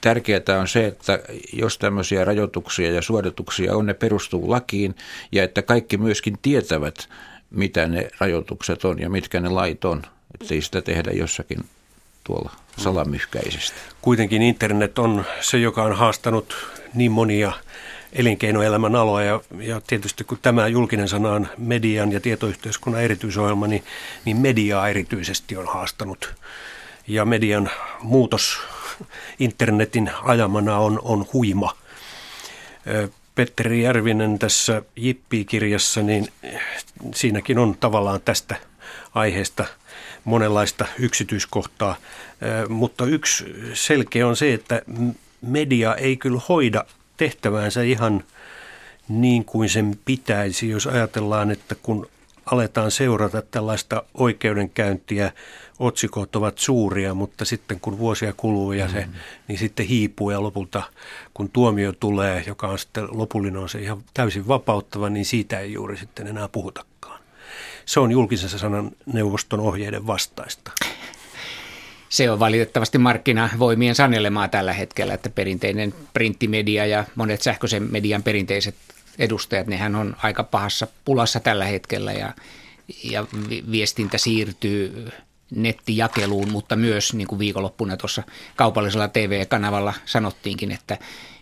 tärkeää on se, että jos tämmöisiä rajoituksia ja suodatuksia on, ne perustuu lakiin ja että kaikki myöskin tietävät, mitä ne rajoitukset on ja mitkä ne lait on, ettei sitä tehdä jossakin tuolla salamyhkäisesti. Kuitenkin internet on se, joka on haastanut niin monia – elinkeinoelämän aloa ja, ja tietysti kun tämä julkinen sana on median ja tietoyhteiskunnan erityisohjelma, niin, niin mediaa erityisesti on haastanut. Ja median muutos internetin ajamana on, on huima. Petteri Järvinen tässä Jippi-kirjassa, niin siinäkin on tavallaan tästä aiheesta monenlaista yksityiskohtaa, mutta yksi selkeä on se, että media ei kyllä hoida tehtäväänsä ihan niin kuin sen pitäisi, jos ajatellaan, että kun aletaan seurata tällaista oikeudenkäyntiä, otsikot ovat suuria, mutta sitten kun vuosia kuluu ja se, mm. niin sitten hiipuu ja lopulta kun tuomio tulee, joka on sitten lopullinen on se ihan täysin vapauttava, niin siitä ei juuri sitten enää puhutakaan. Se on julkisessa sanan neuvoston ohjeiden vastaista se on valitettavasti markkinavoimien sanelemaa tällä hetkellä, että perinteinen printtimedia ja monet sähköisen median perinteiset edustajat, nehän on aika pahassa pulassa tällä hetkellä ja, ja viestintä siirtyy nettijakeluun, mutta myös niin kuin viikonloppuna tuossa kaupallisella TV-kanavalla sanottiinkin, että,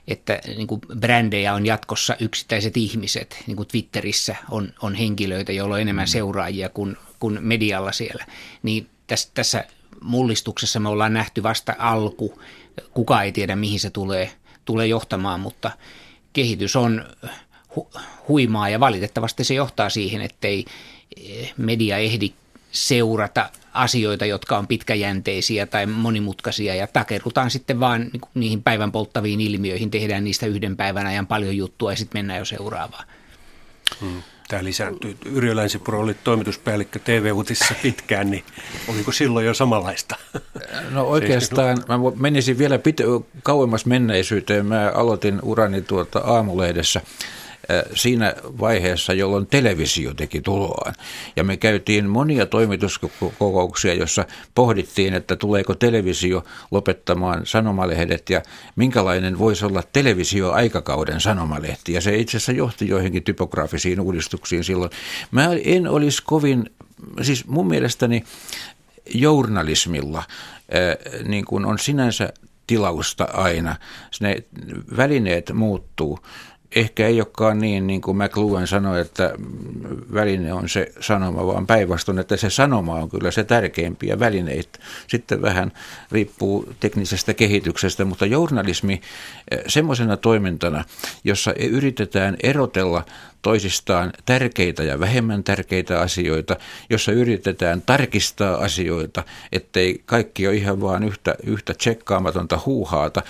että niin kuin brändejä on jatkossa yksittäiset ihmiset, niin kuin Twitterissä on, on henkilöitä, joilla on enemmän mm. seuraajia kuin, kuin medialla siellä, niin tässä, tässä mullistuksessa me ollaan nähty vasta alku. Kuka ei tiedä, mihin se tulee, tulee johtamaan, mutta kehitys on hu- huimaa ja valitettavasti se johtaa siihen, ettei eh, media ehdi seurata asioita, jotka on pitkäjänteisiä tai monimutkaisia ja takerutaan sitten vaan niihin päivän polttaviin ilmiöihin, tehdään niistä yhden päivän ajan paljon juttua ja sitten mennään jo seuraavaan. Hmm tämä lisääntyy. Yrjö Länsipuro oli toimituspäällikkö TV-uutissa pitkään, niin oliko silloin jo samanlaista? No oikeastaan mä menisin vielä pit- kauemmas menneisyyteen. Mä aloitin urani tuota aamulehdessä siinä vaiheessa, jolloin televisio teki tuloaan. Ja me käytiin monia toimituskokouksia, jossa pohdittiin, että tuleeko televisio lopettamaan sanomalehdet ja minkälainen voisi olla televisio aikakauden sanomalehti. Ja se itse asiassa johti joihinkin typografisiin uudistuksiin silloin. Mä en olisi kovin, siis mun mielestäni journalismilla niin kuin on sinänsä tilausta aina. Ne välineet muuttuu ehkä ei olekaan niin, niin kuin McLuhan sanoi, että väline on se sanoma, vaan päinvastoin, että se sanoma on kyllä se tärkeimpiä välineitä. Sitten vähän riippuu teknisestä kehityksestä, mutta journalismi eh, semmoisena toimintana, jossa yritetään erotella toisistaan tärkeitä ja vähemmän tärkeitä asioita, jossa yritetään tarkistaa asioita, ettei kaikki ole ihan vaan yhtä, yhtä tsekkaamatonta huuhaata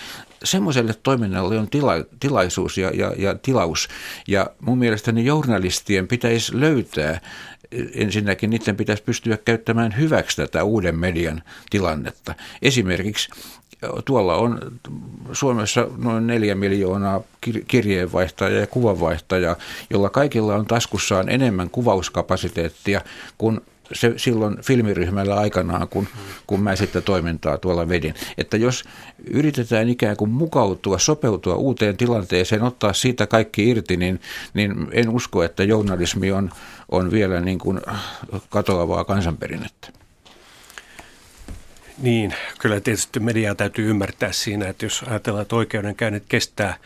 semmoiselle toiminnalle on tila, tilaisuus ja, ja, ja tilaus. Ja mun mielestäni journalistien pitäisi löytää ensinnäkin niiden pitäisi pystyä käyttämään hyväksi tätä uuden median tilannetta. Esimerkiksi tuolla on Suomessa noin neljä miljoonaa kirjeenvaihtajaa ja kuvanvaihtajaa, jolla kaikilla on taskussaan enemmän kuvauskapasiteettia kuin se silloin filmiryhmällä aikanaan, kun, kun mä sitä toimintaa tuolla vedin. Että jos yritetään ikään kuin mukautua, sopeutua uuteen tilanteeseen, ottaa siitä kaikki irti, niin, niin en usko, että journalismi on, on vielä niin kuin katoavaa kansanperinnettä. Niin, kyllä tietysti mediaa täytyy ymmärtää siinä, että jos ajatellaan, että oikeudenkäynnit kestää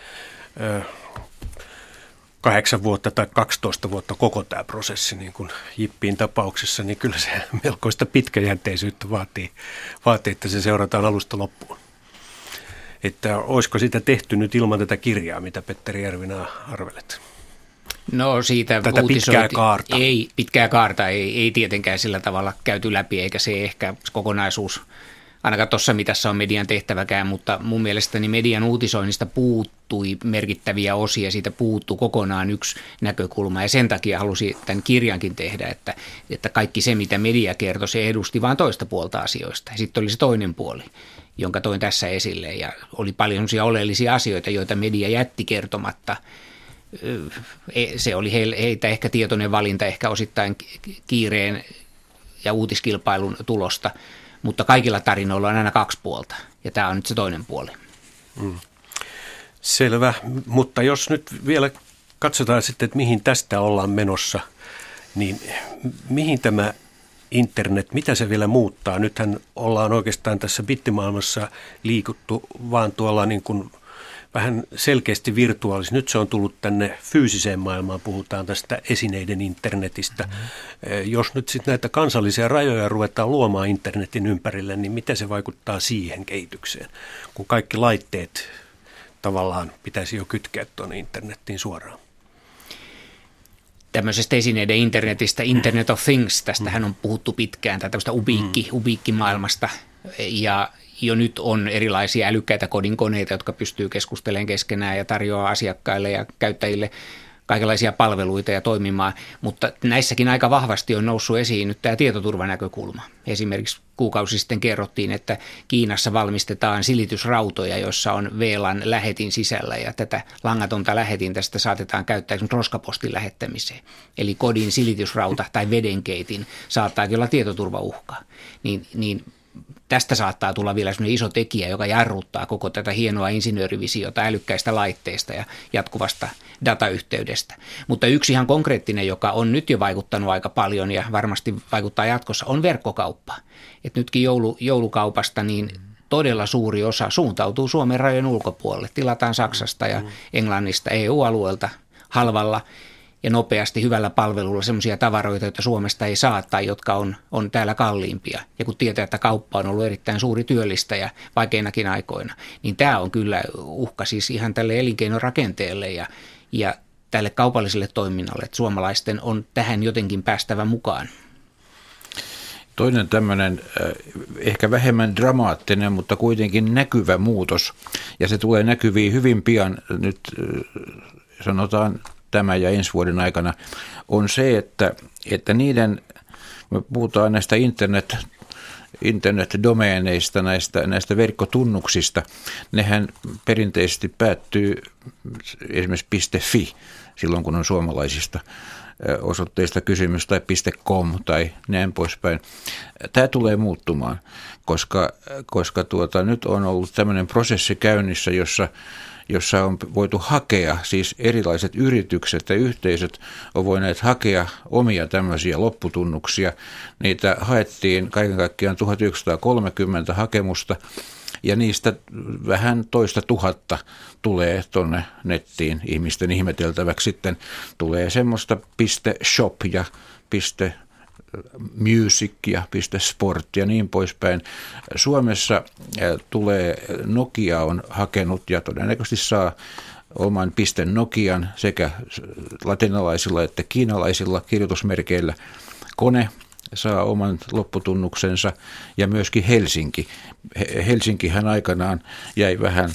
kahdeksan vuotta tai 12 vuotta koko tämä prosessi, niin kuin Jippiin tapauksessa, niin kyllä se melkoista pitkäjänteisyyttä vaatii, vaatii että se seurataan alusta loppuun. Että olisiko sitä tehty nyt ilman tätä kirjaa, mitä Petteri Järvinä arvelet? No siitä Tätä pitkää kaarta. Ei, pitkää kaarta ei, ei tietenkään sillä tavalla käyty läpi, eikä se ehkä kokonaisuus – ainakaan tuossa mitassa on median tehtäväkään, mutta mun mielestäni median uutisoinnista puuttui merkittäviä osia, siitä puuttuu kokonaan yksi näkökulma. Ja sen takia halusin tämän kirjankin tehdä, että, että kaikki se mitä media kertoi, se edusti vain toista puolta asioista. Ja sitten oli se toinen puoli jonka toin tässä esille. Ja oli paljon oleellisia asioita, joita media jätti kertomatta. E, se oli heitä ehkä tietoinen valinta, ehkä osittain kiireen ja uutiskilpailun tulosta, mutta kaikilla tarinoilla on aina kaksi puolta ja tämä on nyt se toinen puoli. Mm. Selvä, mutta jos nyt vielä katsotaan sitten, että mihin tästä ollaan menossa, niin mihin tämä internet, mitä se vielä muuttaa? Nythän ollaan oikeastaan tässä bittimaailmassa liikuttu vaan tuolla niin kuin vähän selkeästi virtuaalisesti. Nyt se on tullut tänne fyysiseen maailmaan, puhutaan tästä esineiden internetistä. Mm-hmm. Jos nyt sitten näitä kansallisia rajoja ruvetaan luomaan internetin ympärille, niin miten se vaikuttaa siihen kehitykseen, kun kaikki laitteet tavallaan pitäisi jo kytkeä tuonne internettiin suoraan? tämmöisestä esineiden internetistä, Internet of Things, tästähän on puhuttu pitkään, tai tämmöistä ubiikki, mm. ubiikkimaailmasta, ja jo nyt on erilaisia älykkäitä kodinkoneita, jotka pystyy keskustelemaan keskenään ja tarjoaa asiakkaille ja käyttäjille kaikenlaisia palveluita ja toimimaan, mutta näissäkin aika vahvasti on noussut esiin nyt tämä tietoturvanäkökulma. Esimerkiksi kuukausi sitten kerrottiin, että Kiinassa valmistetaan silitysrautoja, joissa on VLAN lähetin sisällä ja tätä langatonta lähetin tästä saatetaan käyttää esimerkiksi roskapostin lähettämiseen. Eli kodin silitysrauta tai vedenkeitin saattaa olla tietoturvauhka. Niin, niin tästä saattaa tulla vielä sellainen iso tekijä, joka jarruttaa koko tätä hienoa insinöörivisiota älykkäistä laitteista ja jatkuvasta datayhteydestä. Mutta yksi ihan konkreettinen, joka on nyt jo vaikuttanut aika paljon ja varmasti vaikuttaa jatkossa, on verkkokauppa. Et nytkin joulu, joulukaupasta niin todella suuri osa suuntautuu Suomen rajojen ulkopuolelle. Tilataan Saksasta ja Englannista EU-alueelta halvalla ja nopeasti hyvällä palvelulla sellaisia tavaroita, joita Suomesta ei saa tai jotka on, on täällä kalliimpia. Ja kun tietää, että kauppa on ollut erittäin suuri työllistäjä vaikeinakin aikoina, niin tämä on kyllä uhka siis ihan tälle elinkeinorakenteelle ja, ja tälle kaupalliselle toiminnalle, että suomalaisten on tähän jotenkin päästävä mukaan. Toinen tämmöinen äh, ehkä vähemmän dramaattinen, mutta kuitenkin näkyvä muutos, ja se tulee näkyviin hyvin pian nyt äh, sanotaan tämä ja ensi vuoden aikana, on se, että, että niiden, me puhutaan näistä internet internetdomeeneista, näistä, näistä verkkotunnuksista, nehän perinteisesti päättyy esimerkiksi .fi silloin, kun on suomalaisista osoitteista kysymys tai .com tai näin poispäin. Tämä tulee muuttumaan, koska, koska tuota, nyt on ollut tämmöinen prosessi käynnissä, jossa jossa on voitu hakea, siis erilaiset yritykset ja yhteisöt on voineet hakea omia tämmöisiä lopputunnuksia. Niitä haettiin kaiken kaikkiaan 1930 hakemusta ja niistä vähän toista tuhatta tulee tuonne nettiin ihmisten ihmeteltäväksi. Sitten tulee semmoista .shop ja music ja sport ja niin poispäin. Suomessa tulee, Nokia on hakenut ja todennäköisesti saa oman pisten Nokian sekä latinalaisilla että kiinalaisilla kirjoitusmerkeillä. Kone saa oman lopputunnuksensa ja myöskin Helsinki. Helsinkihän aikanaan jäi vähän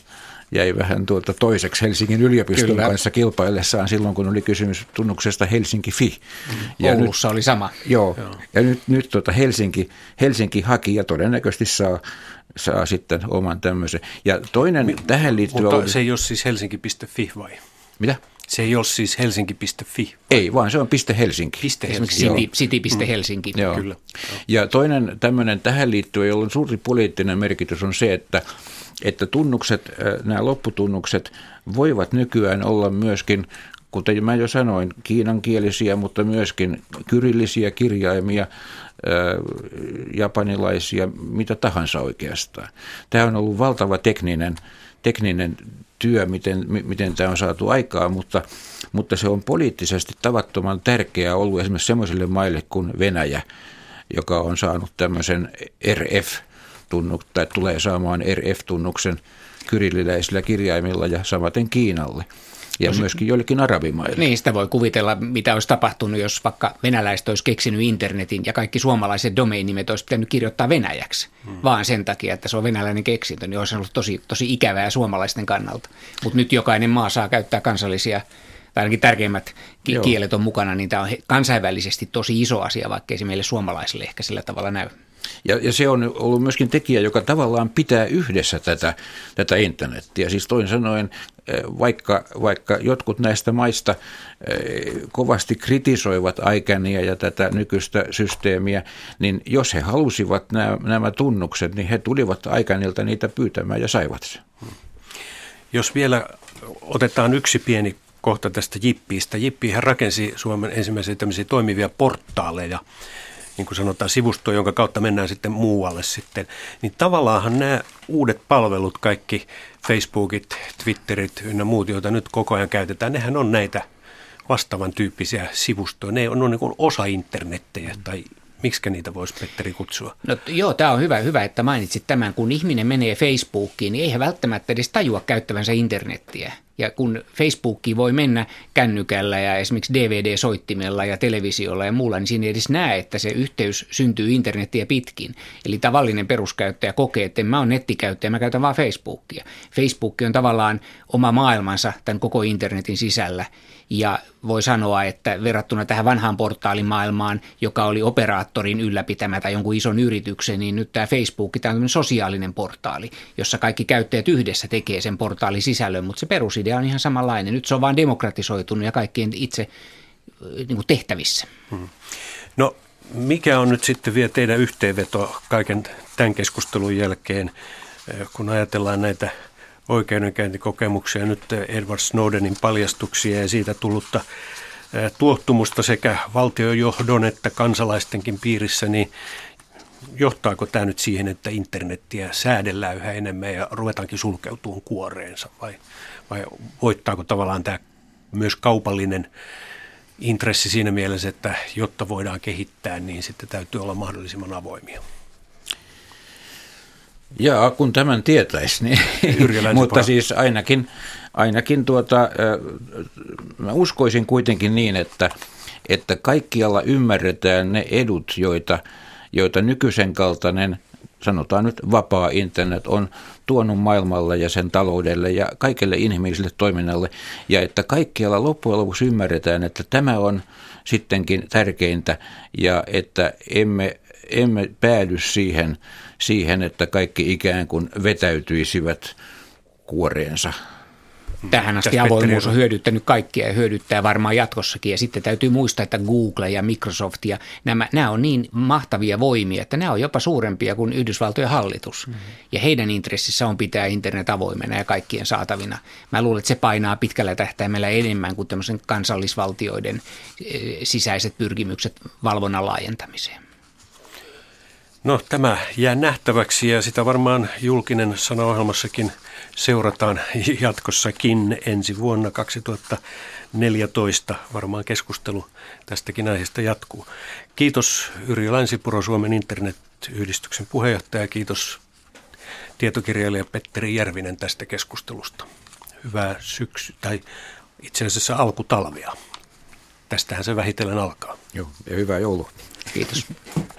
jäi vähän tuota toiseksi Helsingin yliopiston Kyllä. kanssa kilpaillessaan silloin, kun oli kysymys tunnuksesta Helsinki Fi. Mm. Ja Oulussa nyt, oli sama. Joo, joo. ja nyt, nyt tuota Helsinki, Helsinki haki ja todennäköisesti saa, saa sitten oman tämmöisen. Ja toinen Mi- tähän liittyvä... Mutta oli, se ei ole siis helsinki.fi vai? Mitä? Se ei ole siis helsinki.fi. Ei, vaan se on piste Helsinki. Piste Helsinki. City, city.helsinki. Mm. Joo. Kyllä. Ja toinen tämmöinen tähän liittyen, jolla on suuri poliittinen merkitys, on se, että, että tunnukset, nämä lopputunnukset voivat nykyään olla myöskin kuten mä jo sanoin, kiinankielisiä, mutta myöskin kyrillisiä kirjaimia, japanilaisia, mitä tahansa oikeastaan. Tämä on ollut valtava tekninen, tekninen työ, miten, miten tämä on saatu aikaa, mutta, mutta se on poliittisesti tavattoman tärkeää ollut esimerkiksi sellaisille maille kuin Venäjä, joka on saanut tämmöisen RF, tai tulee saamaan RF-tunnuksen kyrilliläisillä kirjaimilla ja samaten Kiinalle – ja myöskin joillekin arabimaille. Niin, sitä voi kuvitella, mitä olisi tapahtunut, jos vaikka venäläiset olisi keksinyt internetin ja kaikki suomalaiset domainimet olisi pitänyt kirjoittaa venäjäksi, hmm. vaan sen takia, että se on venäläinen keksintö, niin olisi ollut tosi, tosi ikävää suomalaisten kannalta. Mutta nyt jokainen maa saa käyttää kansallisia tai ainakin tärkeimmät ki- kielet on mukana, niin tämä on kansainvälisesti tosi iso asia, vaikka se meille suomalaisille ehkä sillä tavalla näy. Ja, ja se on ollut myöskin tekijä, joka tavallaan pitää yhdessä tätä, tätä internettiä. Siis toisin sanoen, eh, vaikka, vaikka jotkut näistä maista eh, kovasti kritisoivat Aikania ja tätä nykyistä systeemiä, niin jos he halusivat nämä, nämä tunnukset, niin he tulivat Aikanilta niitä pyytämään ja saivat sen. Jos vielä otetaan yksi pieni kohta tästä Jippiistä. Jippihän rakensi Suomen ensimmäisiä tämmöisiä toimivia portaaleja – niin kuin sanotaan, sivusto, jonka kautta mennään sitten muualle sitten, niin tavallaanhan nämä uudet palvelut, kaikki Facebookit, Twitterit ynnä muut, joita nyt koko ajan käytetään, nehän on näitä vastaavan tyyppisiä sivustoja. Ne on, on niin osa internettejä tai Miksi niitä voisi Petteri kutsua? No joo, tämä on hyvä, hyvä, että mainitsit tämän. Kun ihminen menee Facebookiin, niin ei hän välttämättä edes tajua käyttävänsä internettiä. Ja kun Facebookiin voi mennä kännykällä ja esimerkiksi DVD-soittimella ja televisiolla ja muulla, niin siinä ei edes näe, että se yhteys syntyy internettiä pitkin. Eli tavallinen peruskäyttäjä kokee, että mä oon nettikäyttäjä, mä käytän vaan Facebookia. Facebook on tavallaan oma maailmansa tämän koko internetin sisällä ja voi sanoa, että verrattuna tähän vanhaan portaalimaailmaan, joka oli operaattorin ylläpitämä tai jonkun ison yrityksen, niin nyt tämä Facebook, tämä on sosiaalinen portaali, jossa kaikki käyttäjät yhdessä tekee sen portaalin sisällön, mutta se perusidea on ihan samanlainen. Nyt se on vain demokratisoitunut ja kaikkien itse niin kuin tehtävissä. Hmm. No mikä on nyt sitten vielä teidän yhteenveto kaiken tämän keskustelun jälkeen, kun ajatellaan näitä oikeudenkäyntikokemuksia, nyt Edward Snowdenin paljastuksia ja siitä tullutta tuottumusta sekä valtiojohdon että kansalaistenkin piirissä, niin johtaako tämä nyt siihen, että internettiä säädellään yhä enemmän ja ruvetaankin sulkeutumaan kuoreensa vai, vai voittaako tavallaan tämä myös kaupallinen intressi siinä mielessä, että jotta voidaan kehittää, niin sitten täytyy olla mahdollisimman avoimia? Jaa, kun tämän tietäisi, niin, mutta siis ainakin, ainakin tuota, mä uskoisin kuitenkin niin, että, että kaikkialla ymmärretään ne edut, joita, joita nykyisen kaltainen, sanotaan nyt vapaa internet on tuonut maailmalle ja sen taloudelle ja kaikelle inhimilliselle toiminnalle. Ja että kaikkialla loppujen lopuksi ymmärretään, että tämä on sittenkin tärkeintä ja että emme, emme päädy siihen, siihen, että kaikki ikään kuin vetäytyisivät kuoreensa. Tähän asti avoimuus on hyödyttänyt kaikkia ja hyödyttää varmaan jatkossakin. Ja sitten täytyy muistaa, että Google ja Microsoft ja nämä, nämä on niin mahtavia voimia, että nämä on jopa suurempia kuin Yhdysvaltojen hallitus. Mm-hmm. Ja heidän intressissä on pitää internet avoimena ja kaikkien saatavina. Mä luulen, että se painaa pitkällä tähtäimellä enemmän kuin tämmöisen kansallisvaltioiden eh, sisäiset pyrkimykset valvonnan laajentamiseen. No tämä jää nähtäväksi ja sitä varmaan julkinen sanaohjelmassakin seurataan jatkossakin ensi vuonna 2014. Varmaan keskustelu tästäkin aiheesta jatkuu. Kiitos Yrjö Länsipuro, Suomen internetyhdistyksen puheenjohtaja. Kiitos tietokirjailija Petteri Järvinen tästä keskustelusta. Hyvää syksy tai itse asiassa alkutalvea. Tästähän se vähitellen alkaa. Joo, ja hyvää joulua. Kiitos.